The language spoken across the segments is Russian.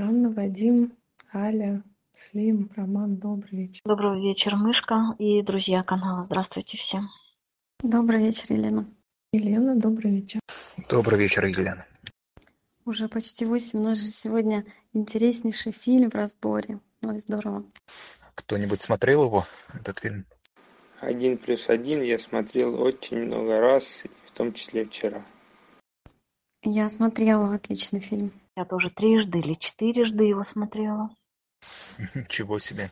Анна, Вадим, Аля, Слим, Роман, добрый вечер. Добрый вечер, Мышка и друзья канала. Здравствуйте всем. Добрый вечер, Елена. Елена, добрый вечер. Добрый вечер, Елена. Уже почти восемь. У нас же сегодня интереснейший фильм в разборе. Ой, здорово. Кто-нибудь смотрел его, этот фильм? Один плюс один я смотрел очень много раз, в том числе вчера. Я смотрела отличный фильм. Я тоже трижды или четырежды его смотрела. Ничего себе.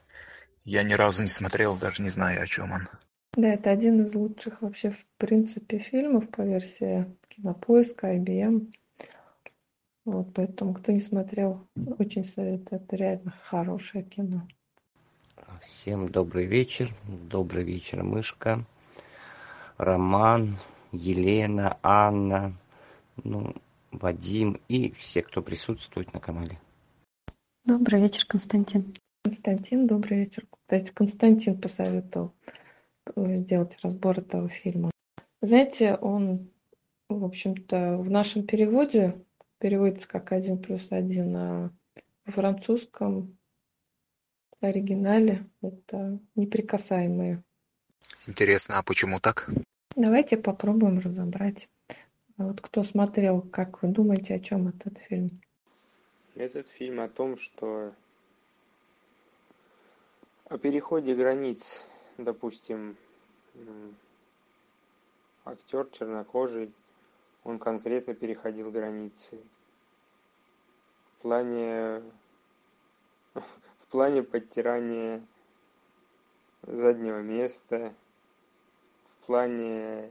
Я ни разу не смотрел, даже не знаю, о чем он. Да, это один из лучших вообще, в принципе, фильмов по версии Кинопоиска, IBM. Вот, поэтому, кто не смотрел, очень советую. Это реально хорошее кино. Всем добрый вечер. Добрый вечер, Мышка, Роман, Елена, Анна, ну, Вадим и все, кто присутствует на канале. Добрый вечер, Константин. Константин, добрый вечер. Кстати, Константин посоветовал э, сделать разбор этого фильма. Знаете, он, в общем-то, в нашем переводе переводится как один плюс один, а в французском оригинале это неприкасаемые. Интересно, а почему так? Давайте попробуем разобрать. Вот кто смотрел, как вы думаете, о чем этот фильм? Этот фильм о том, что о переходе границ, допустим, актер чернокожий, он конкретно переходил границы. В плане, в плане подтирания заднего места, в плане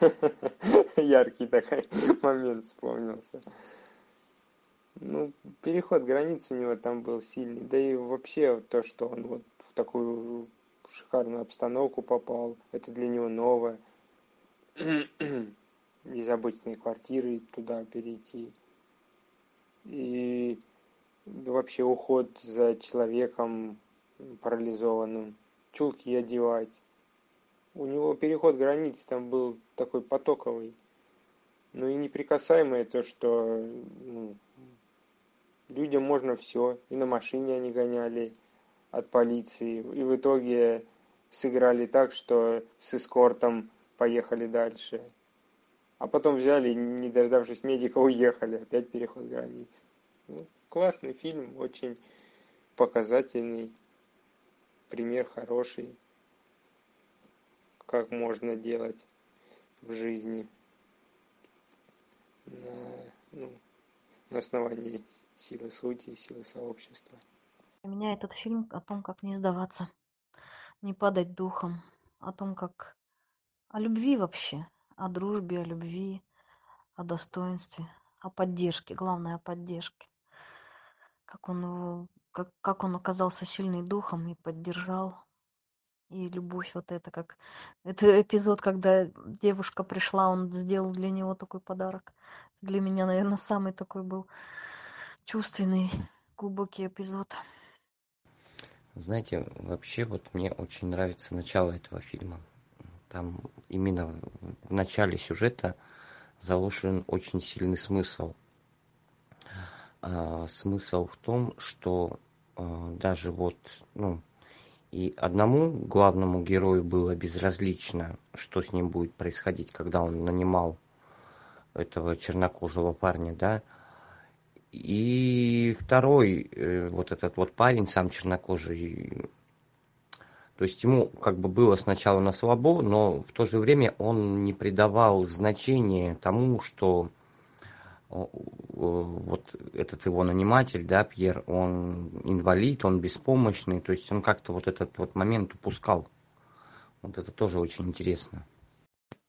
яркий такой момент вспомнился. Ну, переход границы у него там был сильный. Да и вообще то, что он вот в такую шикарную обстановку попал, это для него новое. Из обычной квартиры туда перейти. И вообще уход за человеком парализованным, чулки одевать. У него переход границ там был такой потоковый. Ну и неприкасаемое то, что ну, людям можно все. И на машине они гоняли от полиции. И в итоге сыграли так, что с эскортом поехали дальше. А потом взяли, не дождавшись медика, уехали. Опять переход границ. Ну, классный фильм, очень показательный. Пример хороший. Как можно делать в жизни на, ну, на основании силы сути и силы сообщества. Для меня этот фильм о том, как не сдаваться, не падать духом, о том, как о любви вообще, о дружбе, о любви, о достоинстве, о поддержке, главное о поддержке. Как он, как, как он оказался сильный духом и поддержал. И любовь вот это, как... Это эпизод, когда девушка пришла, он сделал для него такой подарок. Для меня, наверное, самый такой был чувственный, глубокий эпизод. Знаете, вообще вот мне очень нравится начало этого фильма. Там именно в начале сюжета заложен очень сильный смысл. А, смысл в том, что а, даже вот, ну, и одному главному герою было безразлично, что с ним будет происходить, когда он нанимал этого чернокожего парня, да, и второй, э, вот этот вот парень, сам чернокожий, то есть ему как бы было сначала на слабо, но в то же время он не придавал значения тому, что вот этот его наниматель, да, Пьер, он инвалид, он беспомощный, то есть он как-то вот этот вот момент упускал. Вот это тоже очень интересно.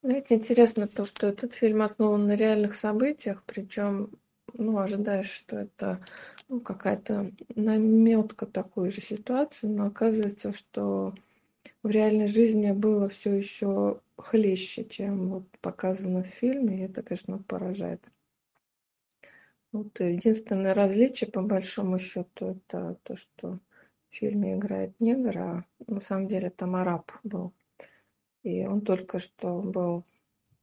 Знаете, интересно то, что этот фильм основан на реальных событиях, причем ну, ожидаешь, что это ну, какая-то наметка такой же ситуации, но оказывается, что в реальной жизни было все еще хлеще, чем вот показано в фильме, и это, конечно, поражает. Вот единственное различие, по большому счету, это то, что в фильме играет негр, а на самом деле там араб был. И он только что был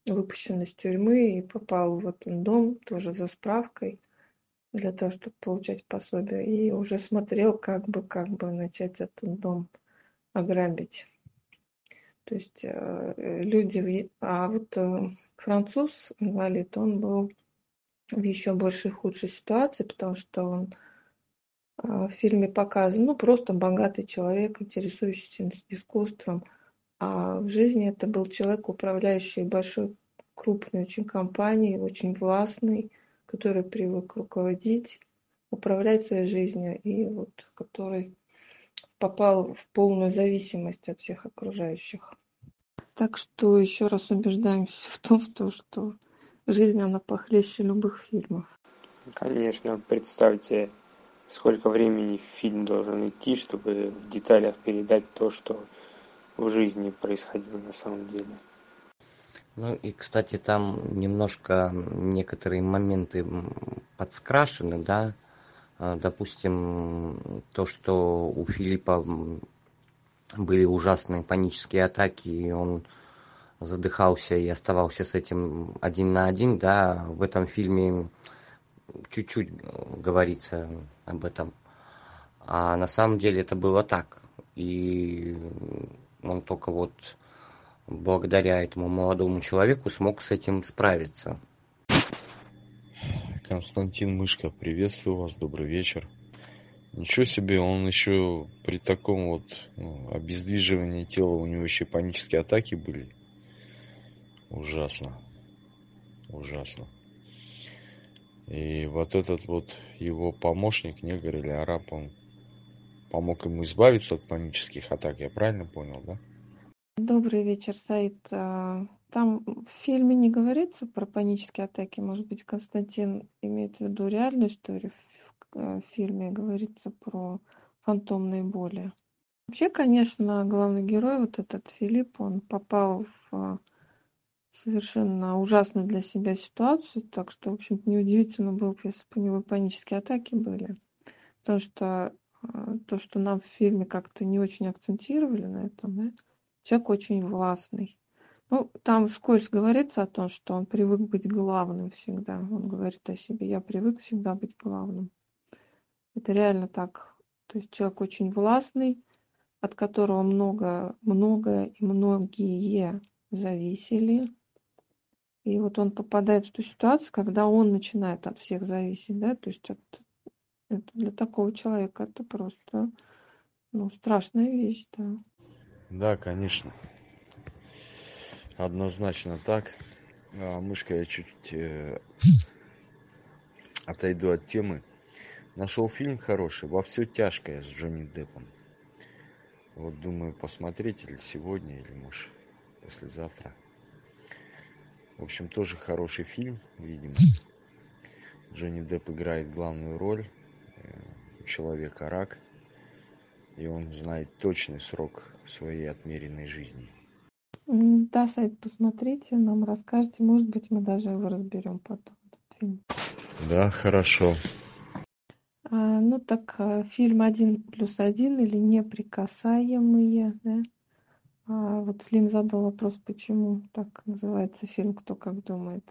выпущен из тюрьмы и попал в этот дом тоже за справкой для того, чтобы получать пособие. И уже смотрел, как бы, как бы начать этот дом ограбить. То есть э, люди... А вот э, француз, инвалид, он был в еще большей худшей ситуации, потому что он э, в фильме показан, ну, просто богатый человек, интересующийся искусством, а в жизни это был человек, управляющий большой, крупной очень компанией, очень властный, который привык руководить, управлять своей жизнью, и вот который попал в полную зависимость от всех окружающих. Так что еще раз убеждаемся в том, что жизнь, она похлеще любых фильмов. Конечно, представьте, сколько времени фильм должен идти, чтобы в деталях передать то, что в жизни происходило на самом деле. Ну и, кстати, там немножко некоторые моменты подскрашены, да. А, допустим, то, что у Филиппа были ужасные панические атаки, и он задыхался и оставался с этим один на один, да, в этом фильме чуть-чуть говорится об этом. А на самом деле это было так. И он только вот благодаря этому молодому человеку смог с этим справиться. Константин Мышка, приветствую вас, добрый вечер. Ничего себе, он еще при таком вот ну, обездвиживании тела, у него еще панические атаки были. Ужасно. Ужасно. И вот этот вот его помощник, негр или араб, он помог ему избавиться от панических атак, я правильно понял, да? Добрый вечер, Саид. А, там в фильме не говорится про панические атаки. Может быть, Константин имеет в виду реальную историю в фильме говорится про фантомные боли. Вообще, конечно, главный герой, вот этот Филипп, он попал в совершенно ужасную для себя ситуацию, так что, в общем-то, неудивительно было бы, если бы у него панические атаки были. Потому что э, то, что нам в фильме как-то не очень акцентировали на этом, да, человек очень властный. Ну, там вскользь говорится о том, что он привык быть главным всегда. Он говорит о себе, я привык всегда быть главным. Это реально так. То есть человек очень властный, от которого много, много и многие зависели. И вот он попадает в ту ситуацию, когда он начинает от всех зависеть, да, то есть от, это для такого человека это просто ну, страшная вещь, да. Да, конечно. Однозначно так. А, мышка, я чуть э, отойду от темы. Нашел фильм хороший, во все тяжкое с Джонни Деппом. Вот думаю, посмотреть или сегодня, или может послезавтра. В общем, тоже хороший фильм, видимо. Джонни Депп играет главную роль. Э, у человека рак. И он знает точный срок своей отмеренной жизни. Да, сайт посмотрите, нам расскажете. Может быть, мы даже его разберем потом, этот фильм. Да, хорошо. А, ну так а, фильм один плюс один или неприкасаемые, да? А вот Слим задал вопрос, почему так называется фильм, кто как думает.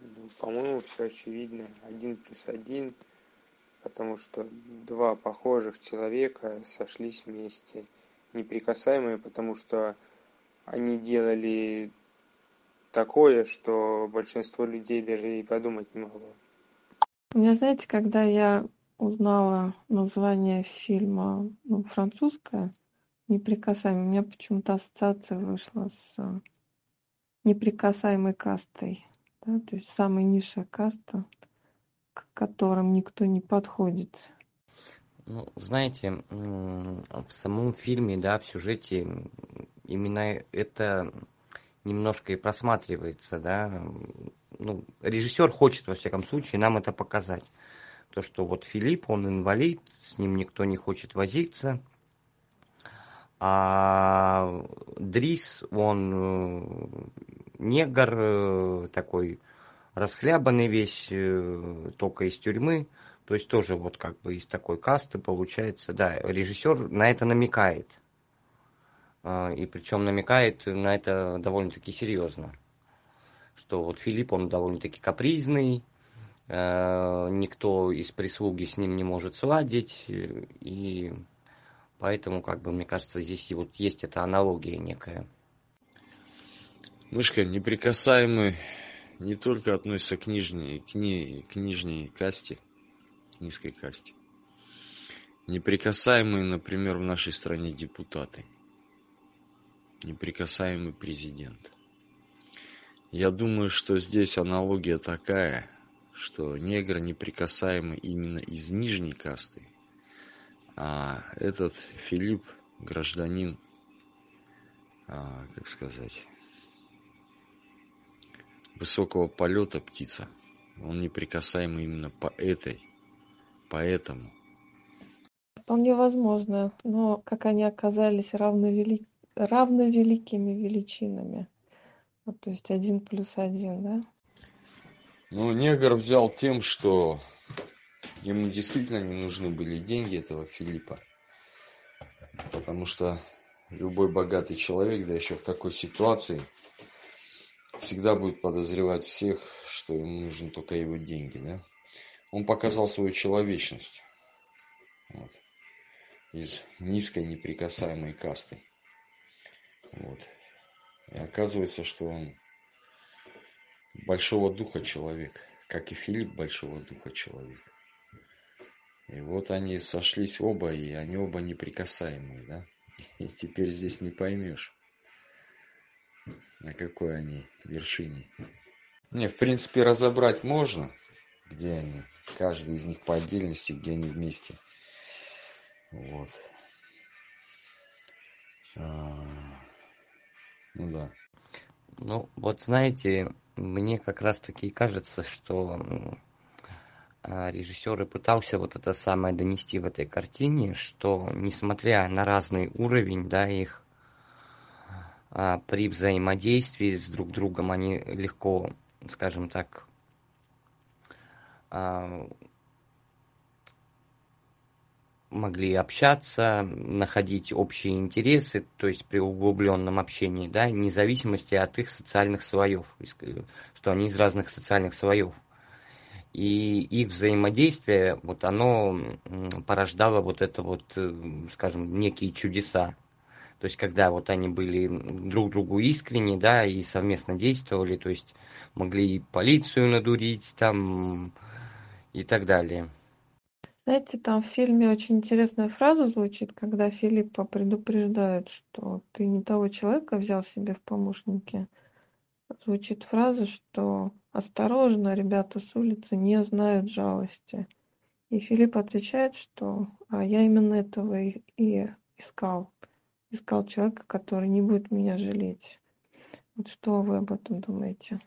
Ну, по-моему, все очевидно. Один плюс один, потому что два похожих человека сошлись вместе. Неприкасаемые, потому что они делали такое, что большинство людей даже и подумать не могло. У меня, знаете, когда я узнала название фильма ну, французское «Неприкасаемый», у меня почему-то ассоциация вышла с неприкасаемой кастой. Да? То есть самая низшая каста, к которым никто не подходит. Ну, знаете, в самом фильме, да, в сюжете именно это немножко и просматривается, да, ну, режиссер хочет, во всяком случае, нам это показать. То, что вот Филипп, он инвалид, с ним никто не хочет возиться. А Дрис, он э, негр, э, такой расхлябанный весь, э, только из тюрьмы. То есть тоже вот как бы из такой касты получается. Да, режиссер на это намекает. А, и причем намекает на это довольно-таки серьезно. что вот Филипп, он довольно-таки капризный, никто из прислуги с ним не может сладить, и поэтому, как бы, мне кажется, здесь вот есть эта аналогия некая. Мышка неприкасаемый не только относится к нижней, к, ней, к нижней касте, к низкой касте. Неприкасаемые, например, в нашей стране депутаты. Неприкасаемый президент. Я думаю, что здесь аналогия такая, что негр неприкасаемый именно из нижней касты, а этот Филипп гражданин, а, как сказать, высокого полета птица. Он неприкасаемый именно по этой, поэтому. Вполне возможно, но как они оказались равновели... равновеликими величинами. Вот, то есть один плюс один, да? Ну, негр взял тем, что ему действительно не нужны были деньги этого Филиппа. Потому что любой богатый человек, да еще в такой ситуации, всегда будет подозревать всех, что ему нужны только его деньги, да? Он показал свою человечность вот, из низкой неприкасаемой касты. Вот. И оказывается, что он большого духа человек, как и Филипп большого духа человек. И вот они сошлись оба, и они оба неприкасаемые, да? И теперь здесь не поймешь, на какой они вершине. Не, в принципе, разобрать можно, где они, каждый из них по отдельности, где они вместе. Вот. А, ну да. Ну, вот знаете, мне как раз-таки кажется, что режиссер и пытался вот это самое донести в этой картине, что несмотря на разный уровень, да, их а, при взаимодействии с друг другом они легко, скажем так, а, могли общаться, находить общие интересы, то есть при углубленном общении, да, вне зависимости от их социальных слоев, что они из разных социальных слоев. И их взаимодействие, вот оно порождало вот это вот, э, скажем, некие чудеса. То есть, когда вот они были друг другу искренни, да, и совместно действовали, то есть могли и полицию надурить там и так далее. Знаете, там в фильме очень интересная фраза звучит, когда Филиппа предупреждают, что ты не того человека взял себе в помощники. Звучит фраза, что осторожно, ребята с улицы не знают жалости. И Филипп отвечает, что а я именно этого и, и искал. Искал человека, который не будет меня жалеть. Вот что вы об этом думаете?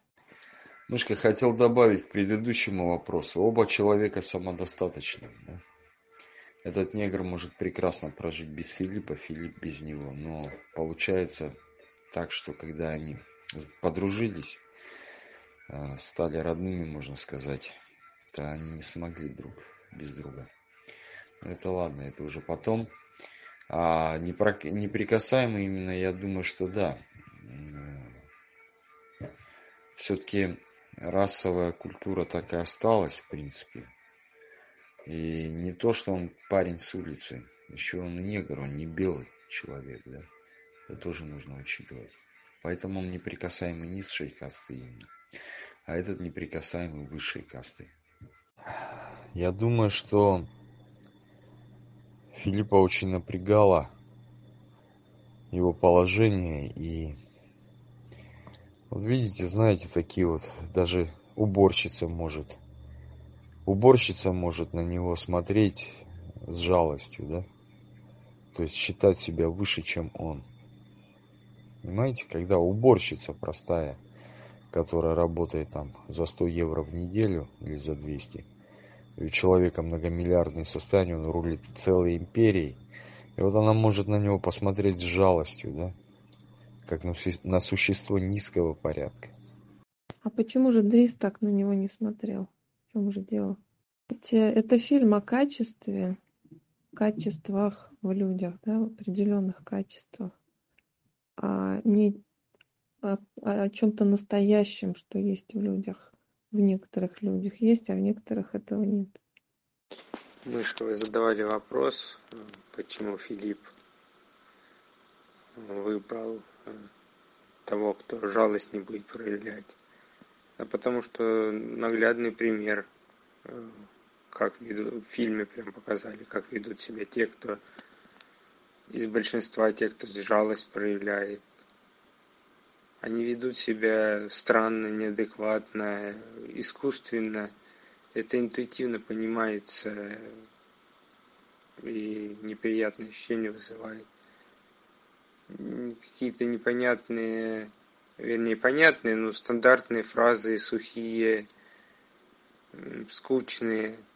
Немножко хотел добавить к предыдущему вопросу. Оба человека самодостаточные. Да? Этот негр может прекрасно прожить без Филиппа, Филипп без него. Но получается так, что когда они подружились, стали родными, можно сказать, то они не смогли друг без друга. Но это ладно, это уже потом. А неприкасаемый именно, я думаю, что да. Все-таки расовая культура так и осталась, в принципе. И не то, что он парень с улицы, еще он негр, он не белый человек, да. Это тоже нужно учитывать. Поэтому он неприкасаемый низшей касты именно, а этот неприкасаемый высшей касты. Я думаю, что Филиппа очень напрягало его положение и вот видите, знаете, такие вот, даже уборщица может, уборщица может на него смотреть с жалостью, да? То есть считать себя выше, чем он. Понимаете, когда уборщица простая, которая работает там за 100 евро в неделю или за 200, и у человека многомиллиардное состояние, он рулит целой империей, и вот она может на него посмотреть с жалостью, да? как на существо низкого порядка. А почему же Дрис так на него не смотрел? В чем же дело? Ведь это фильм о качестве, качествах в людях, да, в определенных качествах, а не о, о чем-то настоящем, что есть в людях, в некоторых людях есть, а в некоторых этого нет. Мышка, вы задавали вопрос, почему Филипп выбрал э, того, кто жалость не будет проявлять. А потому что наглядный пример, э, как ведут, в фильме прям показали, как ведут себя те, кто из большинства тех, кто жалость проявляет. Они ведут себя странно, неадекватно, искусственно. Это интуитивно понимается и неприятные ощущения вызывает. Какие-то непонятные, вернее, понятные, но стандартные фразы, сухие, скучные –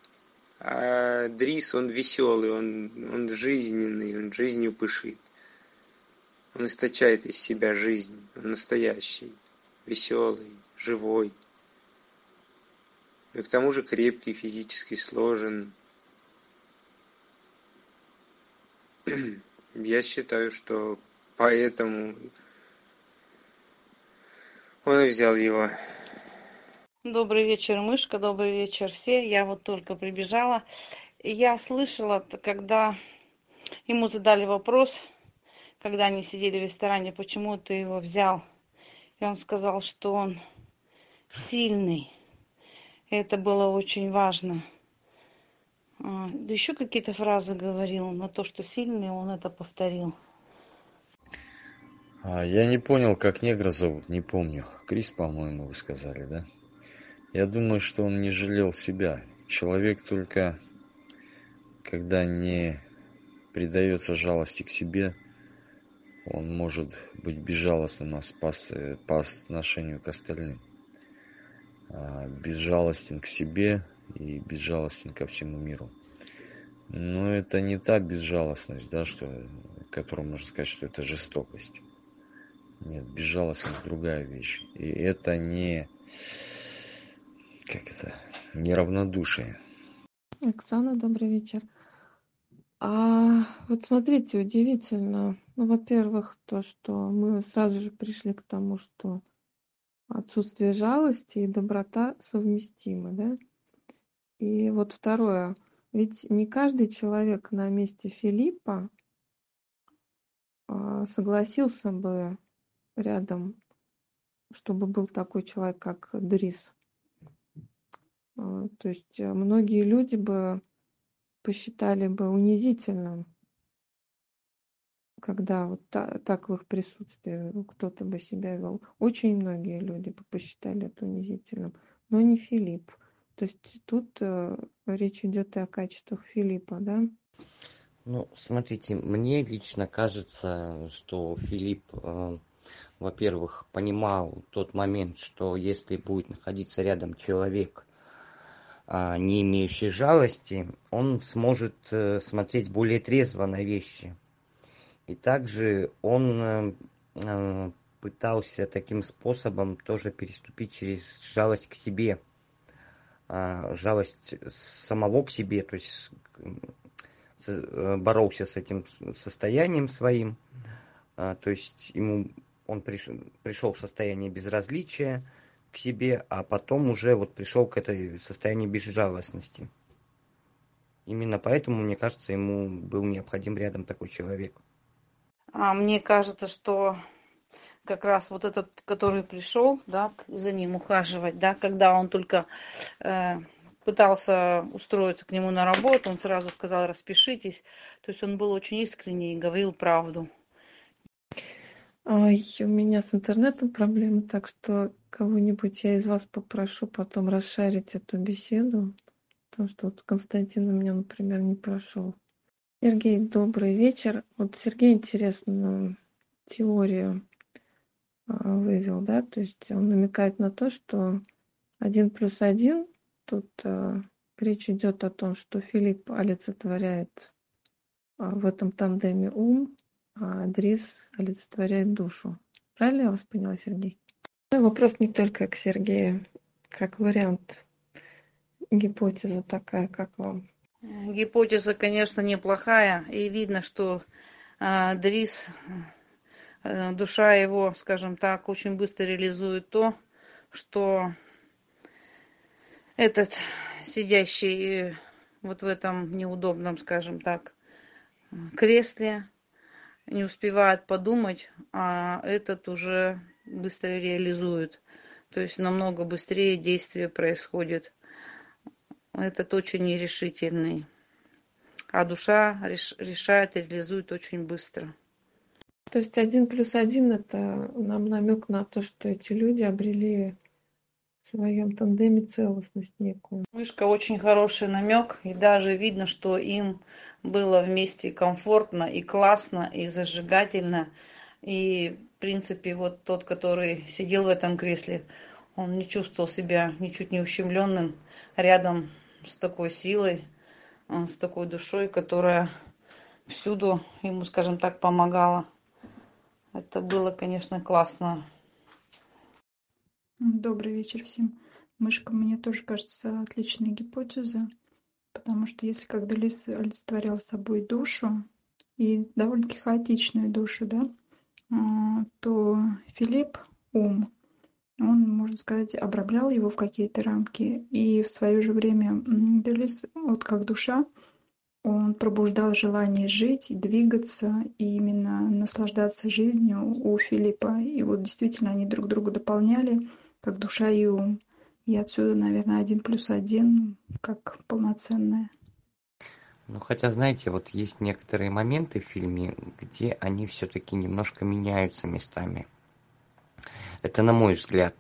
а Дрис, он веселый, он, он жизненный, он жизнью пышит. Он источает из себя жизнь, он настоящий, веселый, живой. И к тому же крепкий, физически сложен. Я считаю, что поэтому он и взял его. Добрый вечер, мышка, добрый вечер все. Я вот только прибежала. Я слышала, когда ему задали вопрос, когда они сидели в ресторане, почему ты его взял. И он сказал, что он сильный. Это было очень важно. А, да еще какие-то фразы говорил, но то, что сильный, он это повторил. А, я не понял, как негра зовут, не помню. Крис, по-моему, вы сказали, да? Я думаю, что он не жалел себя. Человек только, когда не предается жалости к себе, он может быть безжалостным по, по отношению к остальным. А безжалостен к себе и безжалостен ко всему миру. Но это не та безжалостность, да, что, которую можно сказать, что это жестокость. Нет, безжалостность другая вещь. И это не как это, неравнодушие. Оксана, добрый вечер. А вот смотрите, удивительно. Ну, во-первых, то, что мы сразу же пришли к тому, что отсутствие жалости и доброта совместимы, да? И вот второе. Ведь не каждый человек на месте Филиппа а, согласился бы рядом, чтобы был такой человек, как Дрис. А, то есть э, многие люди бы посчитали бы унизительным, когда вот та, так в их присутствии кто-то бы себя вел. Очень многие люди бы посчитали это унизительным, но не Филипп. То есть тут э, речь идет и о качествах Филиппа, да? Ну, смотрите, мне лично кажется, что Филипп, э, во-первых, понимал тот момент, что если будет находиться рядом человек, не имеющий жалости, он сможет э, смотреть более трезво на вещи. И также он э, э, пытался таким способом тоже переступить через жалость к себе, а, жалость самого к себе, то есть боролся с этим состоянием своим, а, то есть ему он пришел в состояние безразличия, к себе, а потом уже вот пришел к этой состоянию безжалостности. Именно поэтому, мне кажется, ему был необходим рядом такой человек. А мне кажется, что как раз вот этот, который пришел, да, за ним ухаживать, да, когда он только э, пытался устроиться к нему на работу, он сразу сказал, распишитесь. То есть он был очень искренний и говорил правду. Ой, у меня с интернетом проблемы, так что кого-нибудь я из вас попрошу потом расшарить эту беседу, потому что вот Константин у меня, например, не прошел. Сергей, добрый вечер. Вот Сергей интересную теорию а, вывел, да, то есть он намекает на то, что один плюс один, тут а, речь идет о том, что Филипп олицетворяет а, в этом тандеме ум, а Дрис олицетворяет душу. Правильно я вас поняла, Сергей? Ну, вопрос не только к Сергею, как вариант. Гипотеза такая, как вам? Гипотеза, конечно, неплохая. И видно, что э, Дрис э, душа его, скажем так, очень быстро реализует то, что этот сидящий вот в этом неудобном, скажем так, кресле, не успевает подумать, а этот уже быстро реализует. То есть намного быстрее действие происходит. Этот очень нерешительный. А душа реш, решает, реализует очень быстро. То есть один плюс один это нам намек на то, что эти люди обрели в своем тандеме целостность некую. Мышка очень хороший намек, и даже видно, что им было вместе комфортно и классно, и зажигательно. И, в принципе, вот тот, который сидел в этом кресле, он не чувствовал себя ничуть не ущемленным рядом с такой силой, с такой душой, которая всюду ему, скажем так, помогала. Это было, конечно, классно. Добрый вечер всем. Мышка, мне тоже кажется, отличная гипотеза, потому что если когда лис олицетворял собой душу, и довольно-таки хаотичную душу, да, то Филипп ум, он, можно сказать, обрамлял его в какие-то рамки, и в свое же время Делис, вот как душа, он пробуждал желание жить, двигаться и именно наслаждаться жизнью у Филиппа. И вот действительно они друг друга дополняли, как душа и ум. И отсюда, наверное, один плюс один как полноценное. Ну, хотя, знаете, вот есть некоторые моменты в фильме, где они все-таки немножко меняются местами. Это на мой взгляд.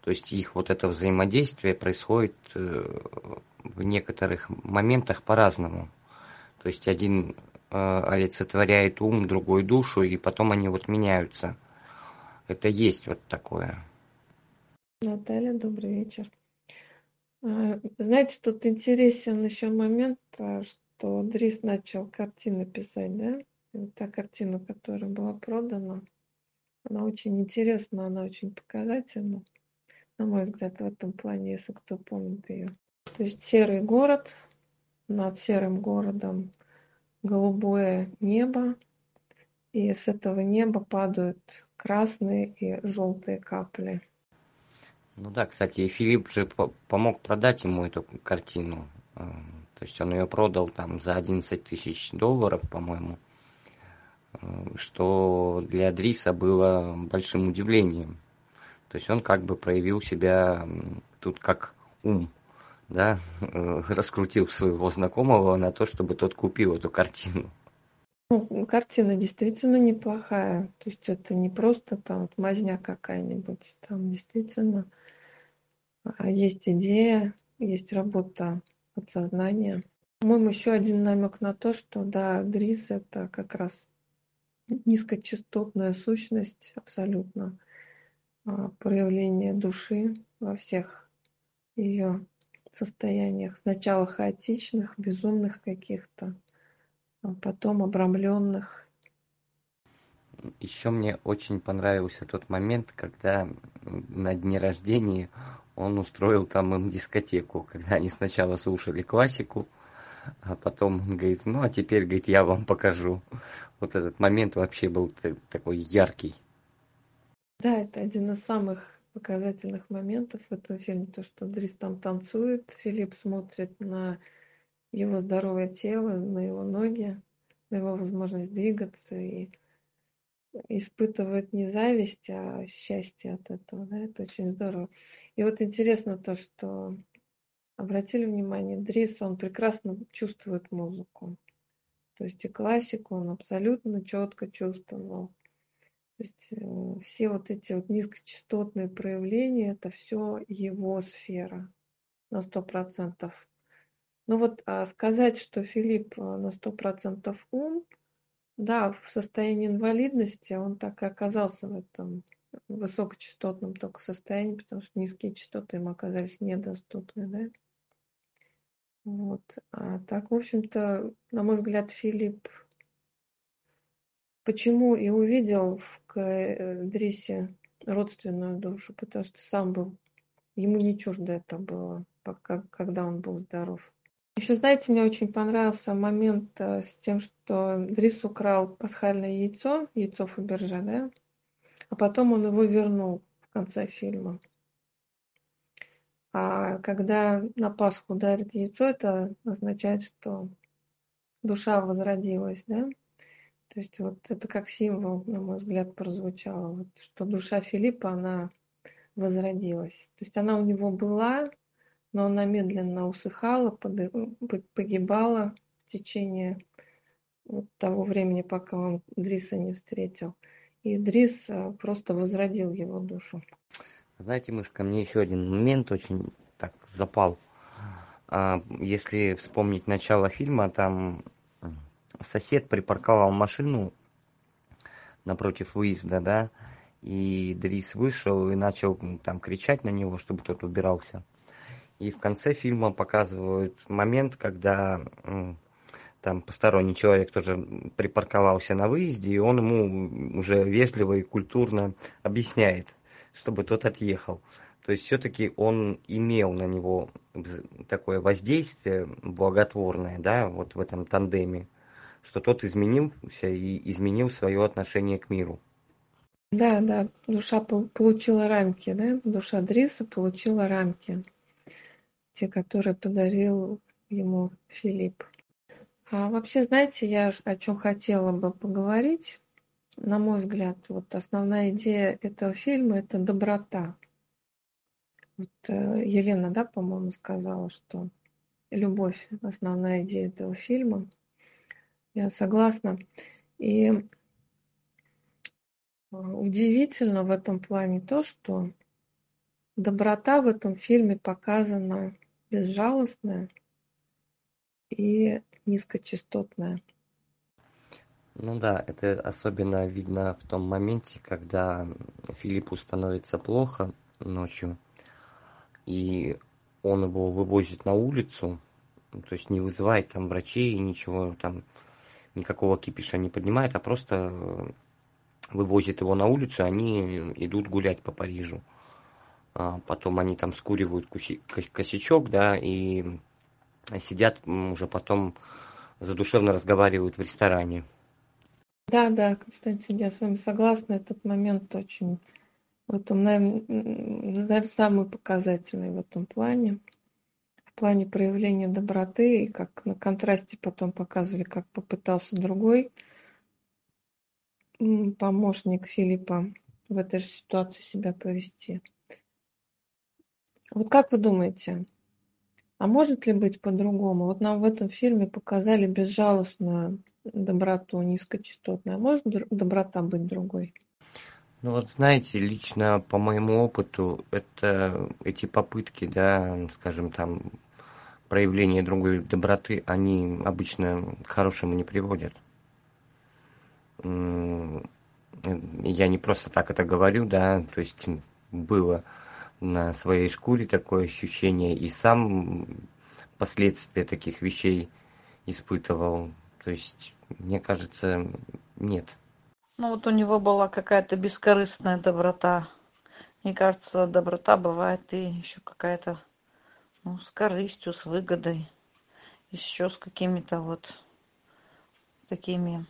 То есть их вот это взаимодействие происходит э, в некоторых моментах по-разному. То есть один э, олицетворяет ум, другой душу, и потом они вот меняются. Это есть вот такое. Наталья, добрый вечер. А, знаете, тут интересен еще момент, а, что Дрис начал картины писать, да? та картина, которая была продана, она очень интересна, она очень показательна, на мой взгляд, в этом плане, если кто помнит ее. То есть серый город, над серым городом голубое небо, и с этого неба падают красные и желтые капли. Ну да, кстати, и Филипп же помог продать ему эту картину. Э, то есть он ее продал там за 11 тысяч долларов, по-моему, э, что для Дриса было большим удивлением. То есть он как бы проявил себя тут как ум, да, э, раскрутил своего знакомого на то, чтобы тот купил эту картину. Ну, картина действительно неплохая. То есть это не просто там мазня какая-нибудь. Там действительно есть идея, есть работа подсознания. По-моему, еще один намек на то, что да, Дрис это как раз низкочастотная сущность абсолютно, а, проявление души во всех ее состояниях. Сначала хаотичных, безумных каких-то, а потом обрамленных. Еще мне очень понравился тот момент, когда на дне рождения он устроил там им дискотеку, когда они сначала слушали классику, а потом он говорит, ну а теперь, говорит, я вам покажу. Вот этот момент вообще был такой яркий. Да, это один из самых показательных моментов в этом фильме, то, что Дрис там танцует, Филипп смотрит на его здоровое тело, на его ноги, на его возможность двигаться и испытывают не зависть, а счастье от этого. Да? Это очень здорово. И вот интересно то, что обратили внимание, Дрис, он прекрасно чувствует музыку. То есть и классику он абсолютно четко чувствовал. То есть э, все вот эти вот низкочастотные проявления, это все его сфера на сто процентов. Но вот а сказать, что Филипп э, на сто процентов ум, да, в состоянии инвалидности он так и оказался в этом высокочастотном только состоянии, потому что низкие частоты им оказались недоступны, да. Вот. А так, в общем-то, на мой взгляд, Филипп почему и увидел в Дрисе родственную душу, потому что сам был, ему не чуждо это было, пока, когда он был здоров. Еще, знаете, мне очень понравился момент э, с тем, что Дрис украл пасхальное яйцо, яйцо Фаберже, да, а потом он его вернул в конце фильма. А когда на Пасху дарит яйцо, это означает, что душа возродилась, да? То есть вот это как символ, на мой взгляд, прозвучало, вот, что душа Филиппа, она возродилась. То есть она у него была, но она медленно усыхала, погибала в течение вот того времени, пока он Дриса не встретил. И Дрис э, просто возродил его душу. Знаете, мышка, мне еще один момент очень так запал. А, если вспомнить начало фильма, там сосед припарковал машину напротив выезда, да, и Дрис вышел и начал там кричать на него, чтобы тот убирался. И в конце фильма показывают момент, когда там посторонний человек тоже припарковался на выезде, и он ему уже вежливо и культурно объясняет, чтобы тот отъехал. То есть все-таки он имел на него такое воздействие благотворное, да, вот в этом тандеме, что тот изменился и изменил свое отношение к миру. Да, да, душа получила рамки, да, душа Дриса получила рамки, те, которые подарил ему Филипп. А вообще, знаете, я о чем хотела бы поговорить. На мой взгляд, вот основная идея этого фильма – это доброта. Вот э, Елена, да, по-моему, сказала, что любовь – основная идея этого фильма. Я согласна. И э, удивительно в этом плане то, что доброта в этом фильме показана безжалостная и низкочастотная. Ну да, это особенно видно в том моменте, когда Филиппу становится плохо ночью, и он его вывозит на улицу, то есть не вызывает там врачей, ничего там, никакого кипиша не поднимает, а просто вывозит его на улицу, они идут гулять по Парижу. А потом они там скуривают косячок, да, и сидят уже потом задушевно разговаривают в ресторане. Да, да, Константин, я с вами согласна. Этот момент очень, в этом, наверное, самый показательный в этом плане. В плане проявления доброты, и как на контрасте потом показывали, как попытался другой помощник Филиппа в этой же ситуации себя повести. Вот как вы думаете, а может ли быть по-другому? Вот нам в этом фильме показали безжалостную доброту низкочастотную. А может доброта быть другой? Ну вот знаете, лично по моему опыту, это эти попытки, да, скажем там, проявления другой доброты, они обычно к хорошему не приводят. Я не просто так это говорю, да, то есть было на своей шкуре такое ощущение и сам последствия таких вещей испытывал. То есть, мне кажется, нет. Ну вот у него была какая-то бескорыстная доброта. Мне кажется, доброта бывает и еще какая-то ну, с корыстью, с выгодой, еще с какими-то вот такими,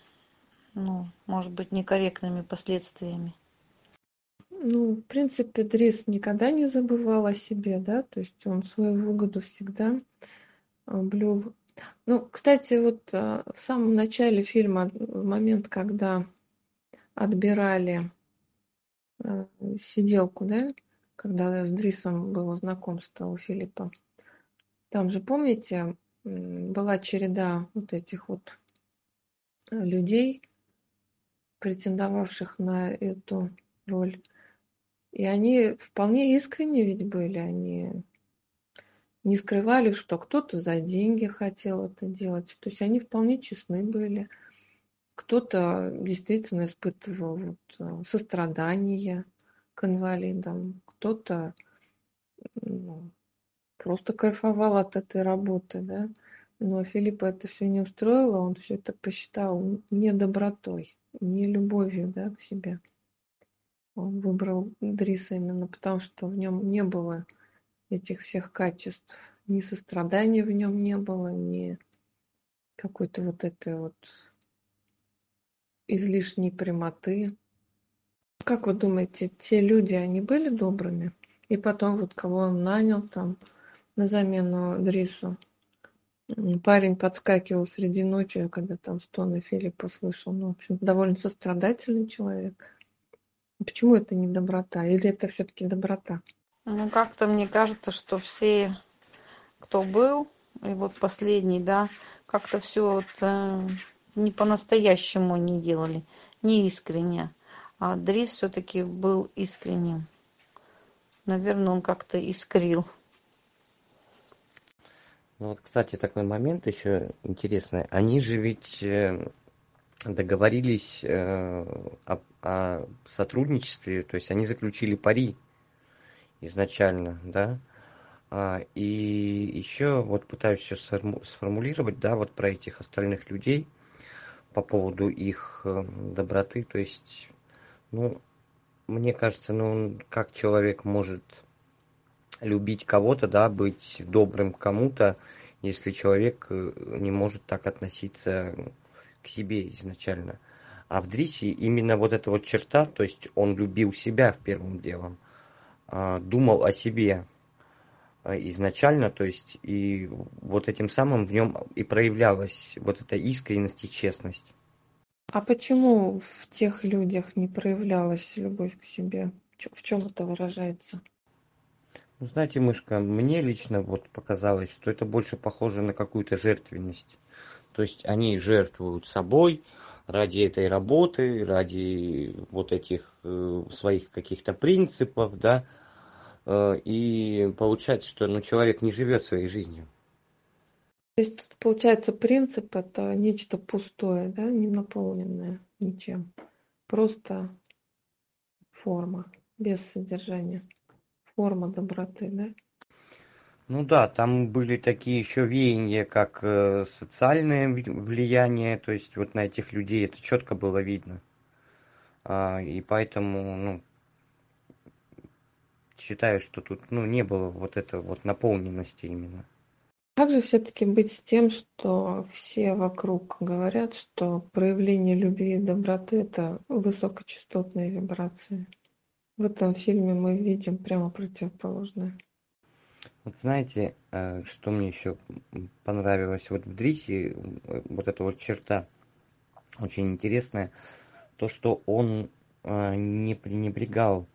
ну, может быть, некорректными последствиями. Ну, в принципе, Дрис никогда не забывал о себе, да, то есть он свою выгоду всегда а, блюл. Ну, кстати, вот а, в самом начале фильма, в момент, когда отбирали а, сиделку, да, когда с Дрисом было знакомство у Филиппа, там же, помните, была череда вот этих вот людей, претендовавших на эту роль. И они вполне искренне ведь были, они не скрывали, что кто-то за деньги хотел это делать. То есть они вполне честны были. Кто-то действительно испытывал вот э, сострадание к инвалидам, кто-то ну, просто кайфовал от этой работы, да. Но Филиппа это все не устроило, он все это посчитал не добротой, не любовью да, к себе он выбрал Дриса именно потому, что в нем не было этих всех качеств ни сострадания в нем не было, ни какой-то вот этой вот излишней прямоты. Как вы думаете, те люди, они были добрыми? И потом вот кого он нанял там на замену Дрису. Парень подскакивал среди ночи, когда там стоны Филиппа слышал. Ну, в общем, довольно сострадательный человек. Почему это не доброта? Или это все-таки доброта? Ну, как-то мне кажется, что все, кто был, и вот последний, да, как-то все вот, э, не по-настоящему не делали, не искренне. А Дрис все-таки был искренним. Наверное, он как-то искрил. Ну вот, кстати, такой момент еще интересный. Они же ведь э, договорились э, о, о сотрудничестве, то есть они заключили пари изначально, да. А, и еще вот пытаюсь сейчас сформулировать, да, вот про этих остальных людей по поводу их э, доброты. То есть, ну, мне кажется, ну, как человек может любить кого-то, да, быть добрым кому-то, если человек э, не может так относиться к себе изначально. А в Дрисе именно вот эта вот черта, то есть он любил себя в первым делом, а, думал о себе а, изначально, то есть и вот этим самым в нем и проявлялась вот эта искренность и честность. А почему в тех людях не проявлялась любовь к себе? В чем это выражается? Ну, знаете, мышка, мне лично вот показалось, что это больше похоже на какую-то жертвенность. То есть они жертвуют собой ради этой работы, ради вот этих э, своих каких-то принципов, да, э, и получается, что ну, человек не живет своей жизнью. То есть тут получается принцип это нечто пустое, да, не наполненное ничем. Просто форма, без содержания. Форма доброты, да? Ну да, там были такие еще веяния, как э, социальное влияние, то есть вот на этих людей это четко было видно. А, и поэтому, ну, считаю, что тут, ну, не было вот этой вот наполненности именно. Как же все-таки быть с тем, что все вокруг говорят, что проявление любви и доброты – это высокочастотные вибрации? В этом фильме мы видим прямо противоположное. Вот знаете, э, что мне еще понравилось вот в Дрисе, э, вот эта вот черта очень интересная, то, что он э, не пренебрегал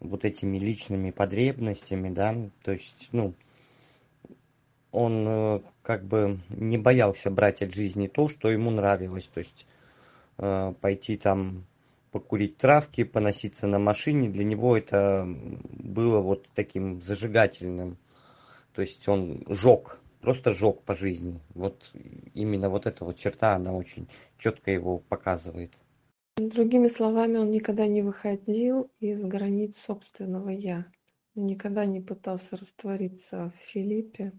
вот этими личными потребностями, да, то есть, ну, он как бы не боялся брать от жизни то, что ему нравилось, то есть пойти там покурить травки, поноситься на машине, для него это было вот таким зажигательным то есть он жег, просто жег по жизни. Вот именно вот эта вот черта, она очень четко его показывает. Другими словами, он никогда не выходил из границ собственного «я». Никогда не пытался раствориться в Филиппе,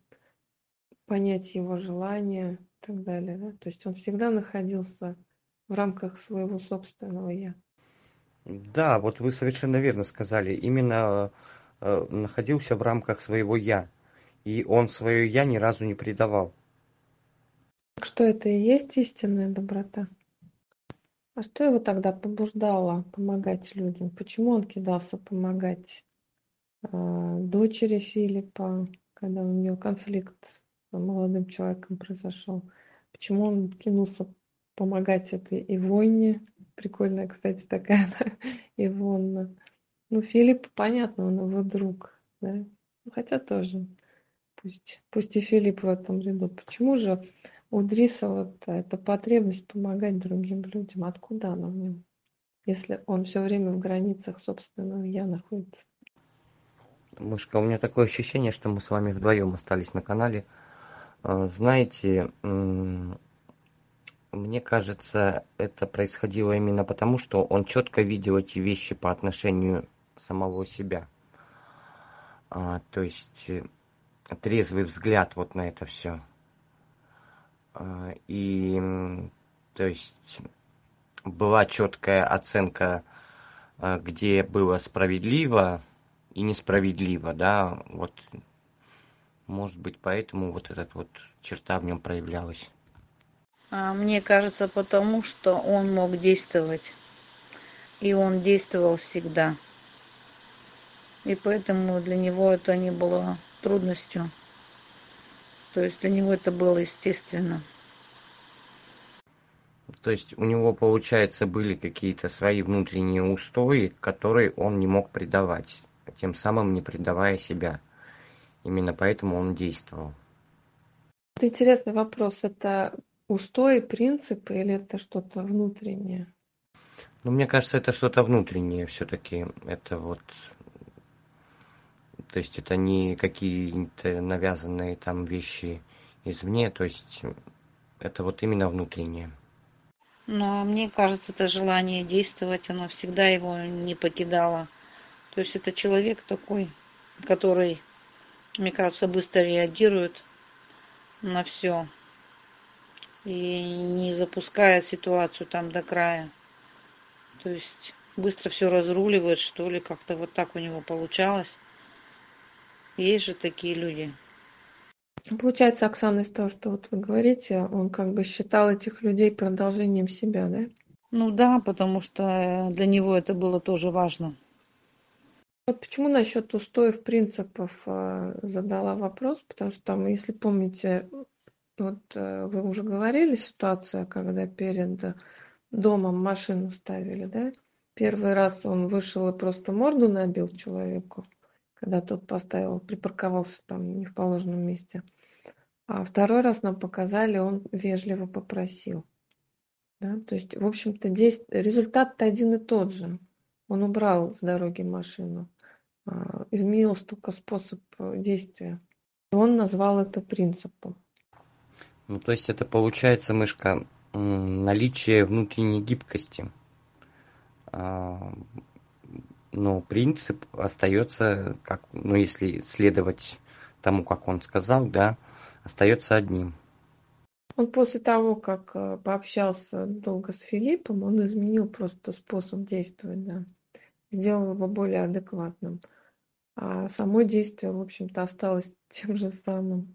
понять его желания и так далее. Да? То есть он всегда находился в рамках своего собственного «я». Да, вот вы совершенно верно сказали. Именно э, находился в рамках своего «я». И он свое «я» ни разу не предавал. Что это и есть истинная доброта? А что его тогда побуждало помогать людям? Почему он кидался помогать э, дочери Филиппа, когда у нее конфликт с молодым человеком произошел? Почему он кинулся помогать этой Ивонне? Прикольная, кстати, такая да? Ивонна. Ну, Филипп, понятно, он его друг, да? Хотя тоже пусть, пусть и Филипп в этом ряду. Почему же у Дриса вот эта потребность помогать другим людям, откуда она в нем, если он все время в границах собственного я находится? Мышка, у меня такое ощущение, что мы с вами вдвоем остались на канале. А, знаете, мне кажется, это происходило именно потому, что он четко видел эти вещи по отношению самого себя. А, то есть трезвый взгляд вот на это все. А, и, то есть, была четкая оценка, а, где было справедливо и несправедливо, да, вот Может быть, поэтому вот эта вот черта в нем проявлялась. А мне кажется, потому что он мог действовать. И он действовал всегда. И поэтому для него это не было трудностью. То есть для него это было естественно. То есть у него, получается, были какие-то свои внутренние устои, которые он не мог предавать, тем самым не предавая себя. Именно поэтому он действовал. Это интересный вопрос. Это устои, принципы или это что-то внутреннее? Ну, мне кажется, это что-то внутреннее все-таки. Это вот... То есть это не какие-то навязанные там вещи извне, то есть это вот именно внутреннее. Но мне кажется, это желание действовать, оно всегда его не покидало. То есть это человек такой, который, мне кажется, быстро реагирует на все и не запускает ситуацию там до края. То есть быстро все разруливает, что ли, как-то вот так у него получалось. Есть же такие люди. Получается, Оксана, из того, что вот вы говорите, он как бы считал этих людей продолжением себя, да? Ну да, потому что для него это было тоже важно. Вот почему насчет устоев принципов э, задала вопрос, потому что там, если помните, вот э, вы уже говорили ситуация, когда перед домом машину ставили, да? Первый раз он вышел и просто морду набил человеку, когда тот поставил, припарковался там не в положенном месте. А второй раз нам показали, он вежливо попросил. Да? То есть, в общем-то, результат-то один и тот же. Он убрал с дороги машину. А, изменился только способ э, действия. И он назвал это принципом. Ну, то есть это получается, мышка, наличие внутренней гибкости. Но принцип остается, как, ну, если следовать тому, как он сказал, да, остается одним. Он после того, как э, пообщался долго с Филиппом, он изменил просто способ действовать, да. Сделал его более адекватным. А само действие, в общем-то, осталось тем же самым.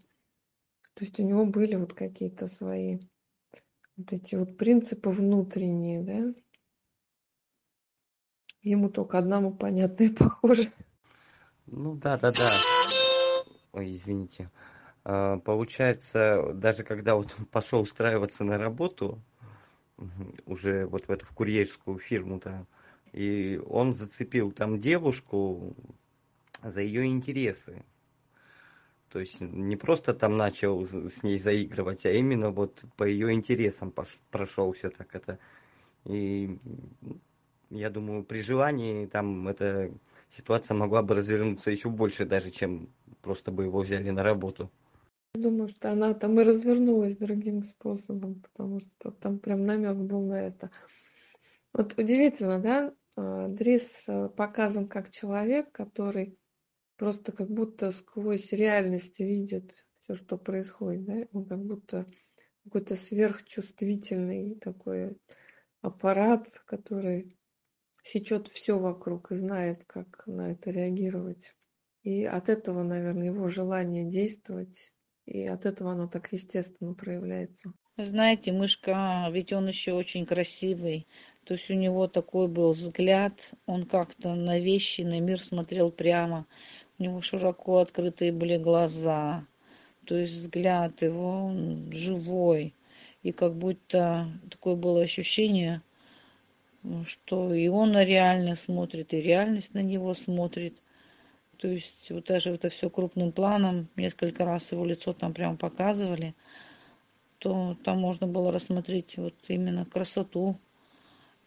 То есть у него были вот какие-то свои вот эти вот принципы внутренние, да. Ему только одному понятно и похоже. Ну да, да, да. Ой, извините. А, получается, даже когда вот пошел устраиваться на работу, уже вот в эту в курьерскую фирму-то, и он зацепил там девушку за ее интересы. То есть не просто там начал с ней заигрывать, а именно вот по ее интересам прошелся так это. И я думаю, при желании там эта ситуация могла бы развернуться еще больше даже, чем просто бы его взяли на работу. Думаю, что она там и развернулась другим способом, потому что там прям намек был на это. Вот удивительно, да? Дрис э, показан как человек, который просто как будто сквозь реальность видит все, что происходит, да? Он как будто какой-то сверхчувствительный такой аппарат, который сечет все вокруг и знает, как на это реагировать. И от этого, наверное, его желание действовать и от этого оно так естественно проявляется. Знаете, мышка, ведь он еще очень красивый. То есть у него такой был взгляд, он как-то на вещи, на мир смотрел прямо. У него широко открытые были глаза. То есть взгляд его он живой. И как будто такое было ощущение, что и он реально смотрит, и реальность на него смотрит. То есть вот даже это все крупным планом, несколько раз его лицо там прямо показывали, то там можно было рассмотреть вот именно красоту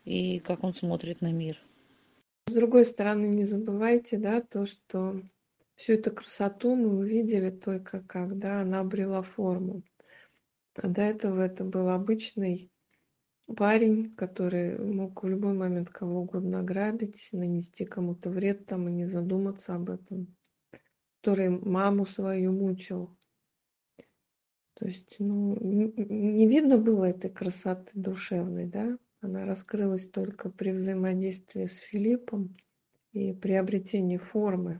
и как он смотрит на мир. С другой стороны, не забывайте, да, то, что всю эту красоту мы увидели только когда она обрела форму. А до этого это был обычный парень, который мог в любой момент кого угодно ограбить, нанести кому-то вред там и не задуматься об этом, который маму свою мучил. То есть, ну, не видно было этой красоты душевной, да? Она раскрылась только при взаимодействии с Филиппом и приобретении формы.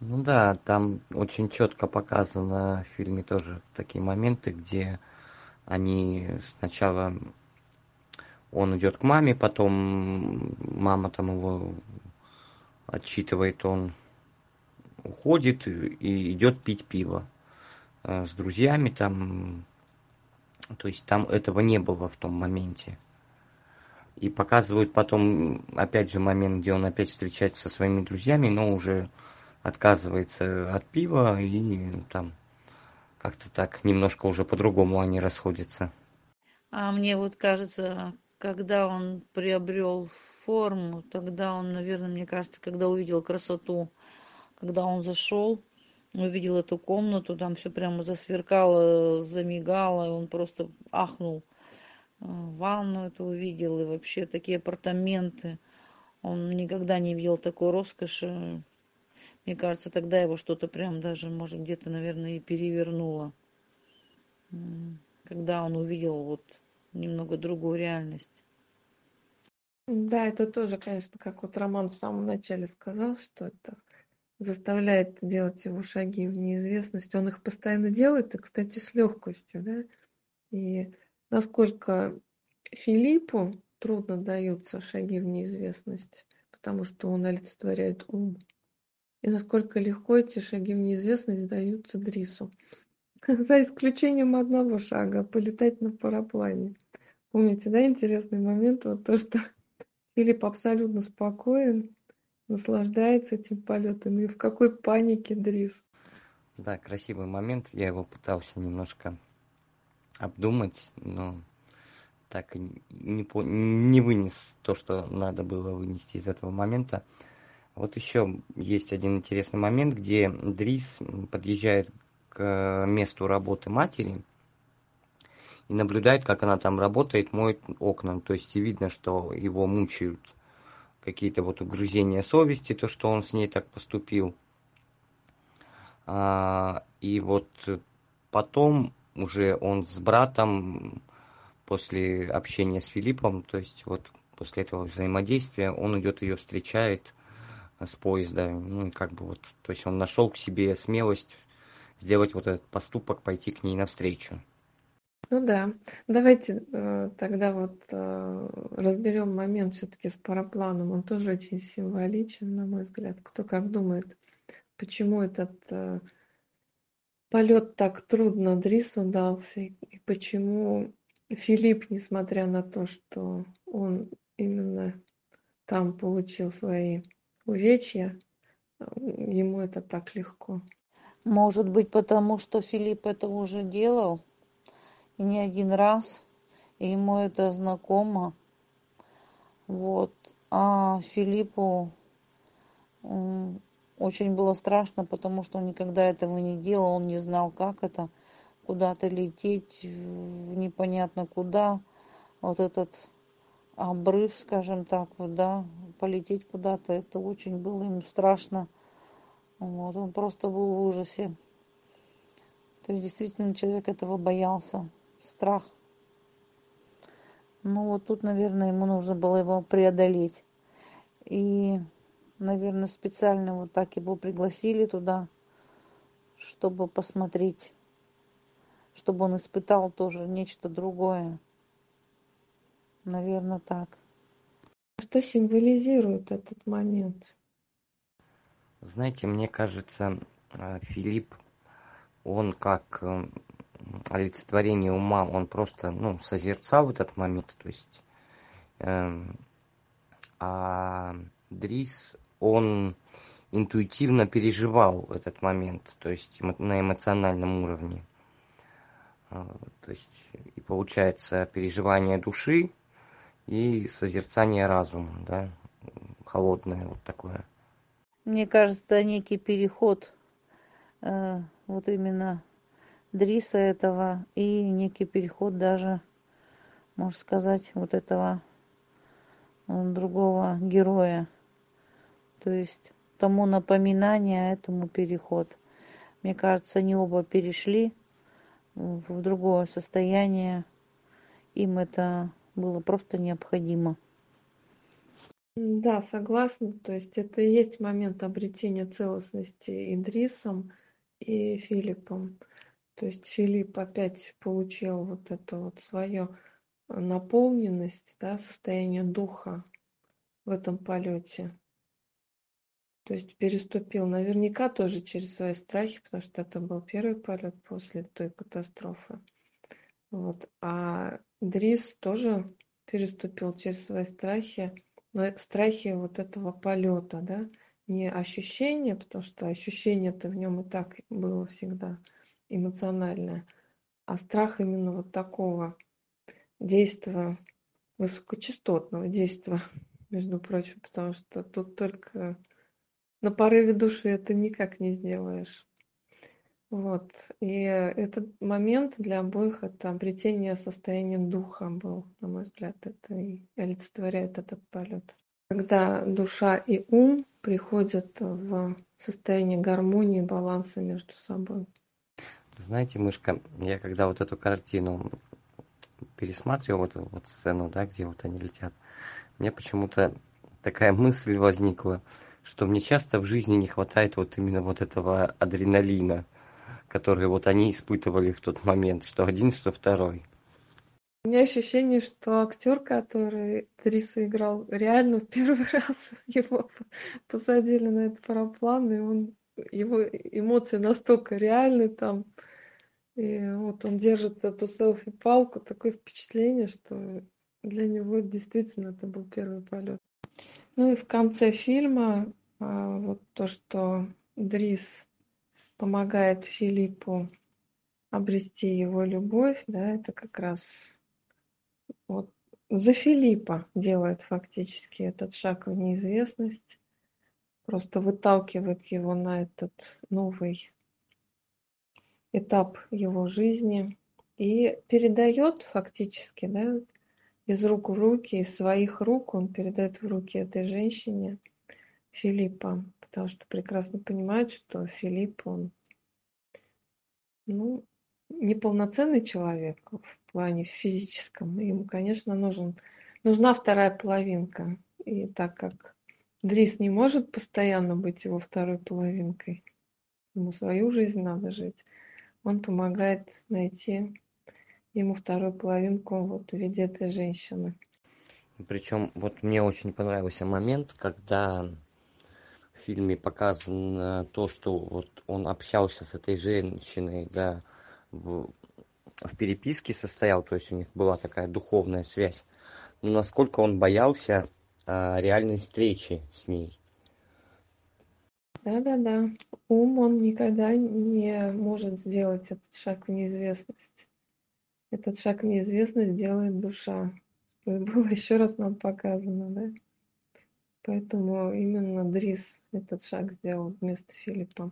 Ну да, там очень четко показано в фильме тоже такие моменты, где они сначала он идет к маме, потом мама там его отчитывает, он уходит и идет пить пиво э, с друзьями там. То есть там этого не было в том моменте. И показывают потом, опять же, момент, где он опять встречается со своими друзьями, но уже отказывается от пива и там как-то так немножко уже по-другому они расходятся. А мне вот кажется, когда он приобрел форму, тогда он, наверное, мне кажется, когда увидел красоту, когда он зашел, увидел эту комнату, там все прямо засверкало, замигало, он просто ахнул. Ванну эту увидел и вообще такие апартаменты. Он никогда не видел такой роскоши. Мне кажется, тогда его что-то прям даже, может, где-то, наверное, и перевернуло. Когда он увидел вот немного другую реальность. Да, это тоже, конечно, как вот Роман в самом начале сказал, что это заставляет делать его шаги в неизвестность. Он их постоянно делает, и, кстати, с легкостью, да. И насколько Филиппу трудно даются шаги в неизвестность, потому что он олицетворяет ум. И насколько легко эти шаги в неизвестность даются Дрису. За исключением одного шага – полетать на параплане. Помните, да, интересный момент, вот то, что Филипп абсолютно спокоен, наслаждается этим полетом, и в какой панике Дрис. Да, красивый момент, я его пытался немножко обдумать, но так и не, не вынес то, что надо было вынести из этого момента. Вот еще есть один интересный момент, где Дрис подъезжает к месту работы матери и наблюдает, как она там работает, моет окна. То есть и видно, что его мучают какие-то вот угрызения совести, то, что он с ней так поступил. А, и вот потом уже он с братом после общения с Филиппом, то есть вот после этого взаимодействия, он идет ее встречает с поезда, ну и как бы вот, то есть он нашел к себе смелость сделать вот этот поступок, пойти к ней навстречу. Ну да, давайте э, тогда вот э, разберем момент все-таки с парапланом. Он тоже очень символичен, на мой взгляд. Кто как думает, почему этот э, полет так трудно Дрису дался и почему Филипп, несмотря на то, что он именно там получил свои увечья, ему это так легко. Может быть, потому что Филипп это уже делал, и не один раз, и ему это знакомо. Вот. А Филиппу очень было страшно, потому что он никогда этого не делал, он не знал, как это, куда-то лететь, непонятно куда. Вот этот обрыв, скажем так, да, полететь куда-то, это очень было ему страшно. Вот, он просто был в ужасе. То есть действительно человек этого боялся. Страх. Ну вот тут, наверное, ему нужно было его преодолеть. И, наверное, специально вот так его пригласили туда, чтобы посмотреть, чтобы он испытал тоже нечто другое. Наверное, так. Что символизирует этот момент? Знаете, мне кажется, э, Филипп, он как э, олицетворение ума, он просто, ну, созерцал этот момент, то есть, э, а Дрис, он интуитивно переживал этот момент, то есть на эмоциональном уровне. Э, то есть, и получается переживание души и созерцание разума, да, холодное вот такое. Мне кажется, некий переход э, вот именно Дриса этого и некий переход даже, можно сказать, вот этого э, другого героя. То есть тому напоминание, а этому переход. Мне кажется, они оба перешли в другое состояние. Им это было просто необходимо. Да, согласна. То есть это и есть момент обретения целостности Идрисом и Филиппом. То есть Филипп опять получил вот это вот свое наполненность, да, состояние духа в этом полете. То есть переступил наверняка тоже через свои страхи, потому что это был первый полет после той катастрофы. Вот. А Дрис тоже переступил через свои страхи, но страхи вот этого полета, да, не ощущения, потому что ощущение-то в нем и так было всегда эмоциональное, а страх именно вот такого действия, высокочастотного действия, между прочим, потому что тут только на порыве души это никак не сделаешь. Вот. И этот момент для обоих это обретение состояния духа был, на мой взгляд, это и олицетворяет этот полет. Когда душа и ум приходят в состояние гармонии, баланса между собой. Знаете, мышка, я когда вот эту картину пересматривал, вот эту вот сцену, да, где вот они летят, мне почему-то такая мысль возникла, что мне часто в жизни не хватает вот именно вот этого адреналина, который вот они испытывали в тот момент, что один, что второй. У меня ощущение, что актер, который Триса играл, реально в первый раз его посадили на этот параплан, и он, его эмоции настолько реальны там, и вот он держит эту селфи-палку, такое впечатление, что для него действительно это был первый полет. Ну и в конце фильма а, вот то, что Дрис помогает Филиппу обрести его любовь, да, это как раз вот за Филиппа делает фактически этот шаг в неизвестность, просто выталкивает его на этот новый этап его жизни и передает фактически, да, из рук в руки, из своих рук он передает в руки этой женщине Филиппа, потому что прекрасно понимает, что Филипп, он ну, неполноценный человек в плане физическом. Ему, конечно, нужен, нужна вторая половинка. И так как Дрис не может постоянно быть его второй половинкой, ему свою жизнь надо жить, он помогает найти ему вторую половинку вот в виде этой женщины. Причем вот мне очень понравился момент, когда в фильме показано то, что вот он общался с этой женщиной, да, в, в переписке состоял, то есть у них была такая духовная связь. Но насколько он боялся а, реальной встречи с ней. Да-да-да. Ум, он никогда не может сделать этот шаг в неизвестность. Этот шаг в неизвестность делает душа. Что было еще раз нам показано, да? Поэтому именно Дрис этот шаг сделал вместо Филиппа.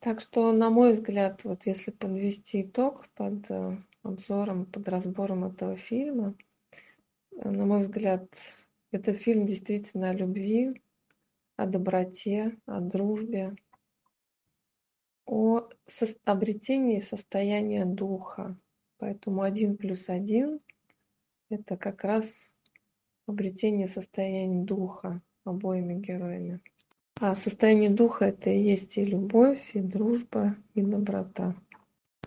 Так что, на мой взгляд, вот если подвести итог под э, обзором, под разбором этого фильма, э, на мой взгляд, это фильм действительно о любви, о доброте, о дружбе, о обретении состояния духа. Поэтому один плюс один – это как раз обретение состояния духа обоими героями. А состояние духа – это и есть и любовь, и дружба, и доброта.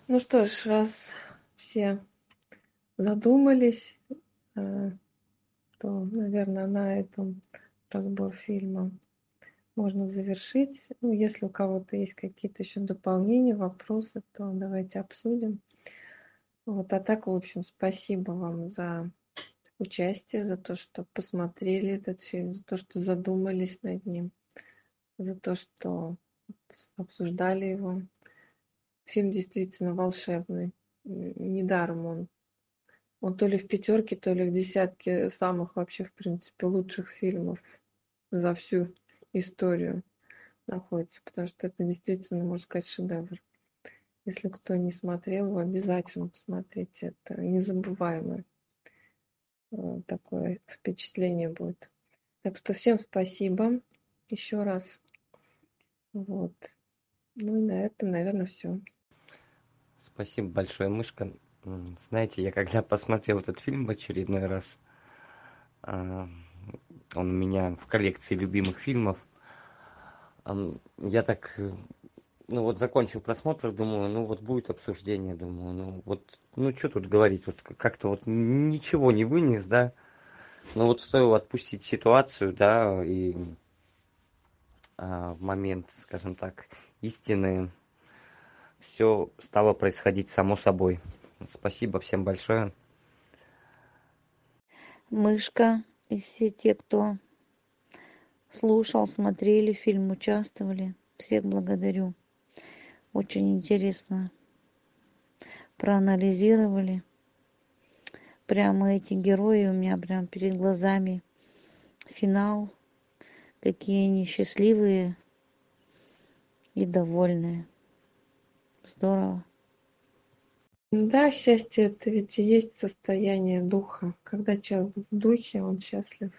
Ну что ж, раз все задумались, то, наверное, на этом разбор фильма можно завершить. Ну, если у кого-то есть какие-то еще дополнения, вопросы, то давайте обсудим. Вот, а так, в общем, спасибо вам за участие, за то, что посмотрели этот фильм, за то, что задумались над ним, за то, что обсуждали его. Фильм действительно волшебный. Недаром он. Он то ли в пятерке, то ли в десятке самых вообще, в принципе, лучших фильмов за всю историю находится, потому что это действительно, можно сказать, шедевр. Если кто не смотрел, обязательно посмотрите. Это незабываемое э, такое впечатление будет. Так что всем спасибо еще раз. Вот. Ну и на этом, наверное, все. Спасибо большое, мышка. Знаете, я когда посмотрел этот фильм в очередной раз, а, Он у меня в коллекции любимых фильмов. Я так, ну вот закончил просмотр, думаю, ну вот будет обсуждение, думаю, ну вот, ну что тут говорить, вот как-то вот ничего не вынес, да. Ну вот стоило отпустить ситуацию, да, и а, в момент, скажем так, истины все стало происходить само собой. Спасибо всем большое. Мышка и все те, кто слушал, смотрели фильм, участвовали. Всех благодарю. Очень интересно проанализировали. Прямо эти герои у меня прям перед глазами. Финал. Какие они счастливые и довольные. Здорово. Да, счастье это ведь и есть состояние духа. Когда человек в духе, он счастлив.